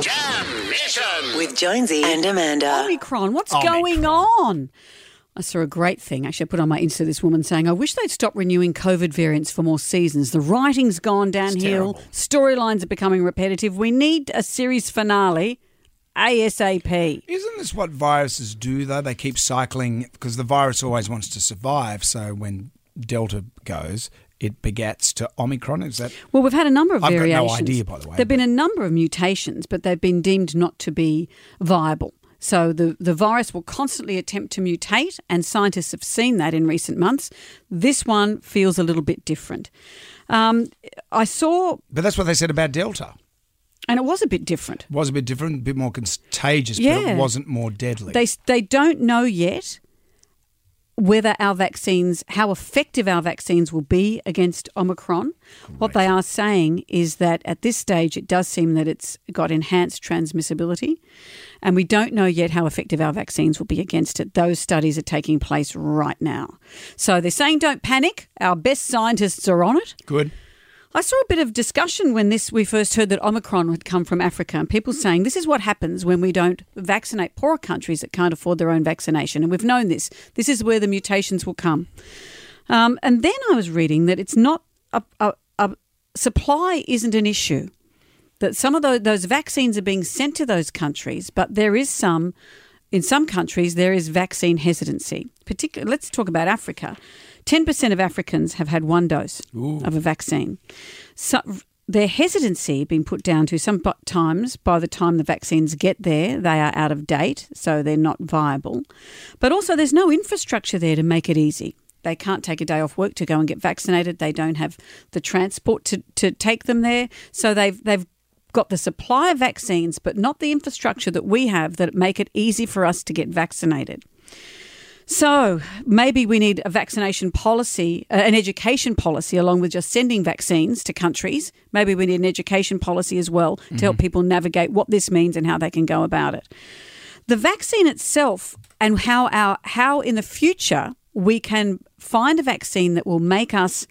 Jam Nation. With Jonesy and Amanda. Omicron, what's Omicron. going on? I saw a great thing. Actually, I put on my Insta this woman saying, I wish they'd stop renewing COVID variants for more seasons. The writing's gone downhill. Storylines are becoming repetitive. We need a series finale ASAP. Isn't this what viruses do, though? They keep cycling because the virus always wants to survive. So when Delta goes, it begats to Omicron. Is that Well, we've had a number of I've got no variations. idea, by the way, There have been a number of mutations, but they've been deemed not to be viable. So the, the virus will constantly attempt to mutate, and scientists have seen that in recent months. This one feels a little bit different. Um, I saw, But that's what they said about Delta. and it was a bit different. It was a bit different, a bit more contagious, but Yeah. it wasn't more deadly. They they don't know yet whether our vaccines, how effective our vaccines will be against Omicron. What they are saying is that at this stage, it does seem that it's got enhanced transmissibility, and we don't know yet how effective our vaccines will be against it. Those studies are taking place right now. So they're saying don't panic. Our best scientists are on it. Good. I saw a bit of discussion when this we first heard that Omicron had come from Africa, and people saying this is what happens when we don't vaccinate poorer countries that can't afford their own vaccination, and we've known this. This is where the mutations will come. Um, and then I was reading that it's not a, a, a supply isn't an issue. That some of those, those vaccines are being sent to those countries, but there is some. In some countries, there is vaccine hesitancy. Particularly, let's talk about Africa. Ten percent of Africans have had one dose of a vaccine. So their hesitancy being put down to sometimes by the time the vaccines get there, they are out of date, so they're not viable. But also, there's no infrastructure there to make it easy. They can't take a day off work to go and get vaccinated. They don't have the transport to, to take them there. So they've they've got the supply of vaccines, but not the infrastructure that we have that make it easy for us to get vaccinated. So maybe we need a vaccination policy, uh, an education policy, along with just sending vaccines to countries. Maybe we need an education policy as well to help people navigate what this means and how they can go about it. The vaccine itself and how our how in the future we can find a vaccine that will make us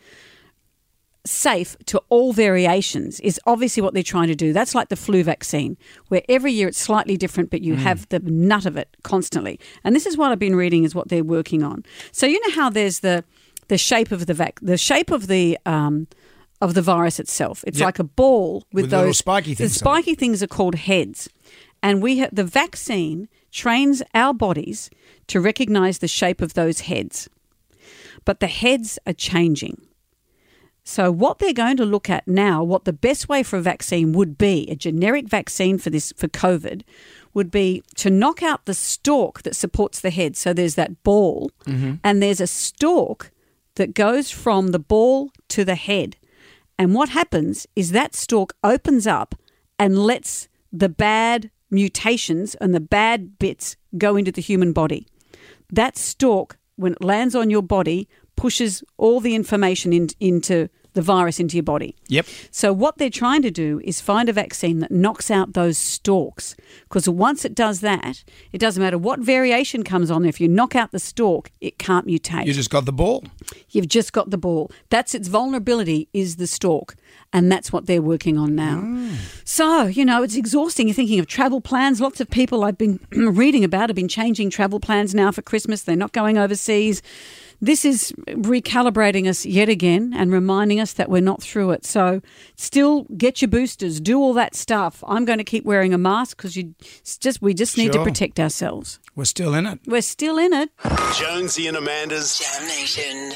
safe to all variations is obviously what they're trying to do. That's like the flu vaccine, where every year it's slightly different, but you have the nut of it constantly. And this is what I've been reading is what they're working on. So you know how there's the the shape of the vac, the shape of the um, of the virus itself. It's Yep. like a ball with, With those spiky The things it. spiky things are called heads, and we ha- the vaccine trains our bodies to recognize the shape of those heads, but the heads are changing. So, what they're going to look at now, what the best way for a vaccine would be, a generic vaccine for this for COVID, would be to knock out the stalk that supports the head. So there's that ball, mm-hmm. and there's a stalk that goes from the ball to the head. And what happens is that stalk opens up and lets the bad mutations and the bad bits go into the human body. That stalk, when it lands on your body, pushes all the information in, into the virus into your body. Yep. So what they're trying to do is find a vaccine that knocks out those stalks. Because once it does that, it doesn't matter what variation comes on. If you knock out the stalk, it can't mutate. You just got the ball. You've just got the ball. That's its vulnerability is the stalk. And that's what they're working on now. Mm. So, you know, it's exhausting. You're thinking of travel plans. Lots of people I've been reading about have been changing travel plans now for Christmas. They're not going overseas. This is recalibrating us yet again and reminding us that we're not through it. So, still get your boosters, do all that stuff. I'm going to keep wearing a mask because you just we just need to protect ourselves. We're still in it. We're still in it. Jonesy and Amanda's Jam Nation.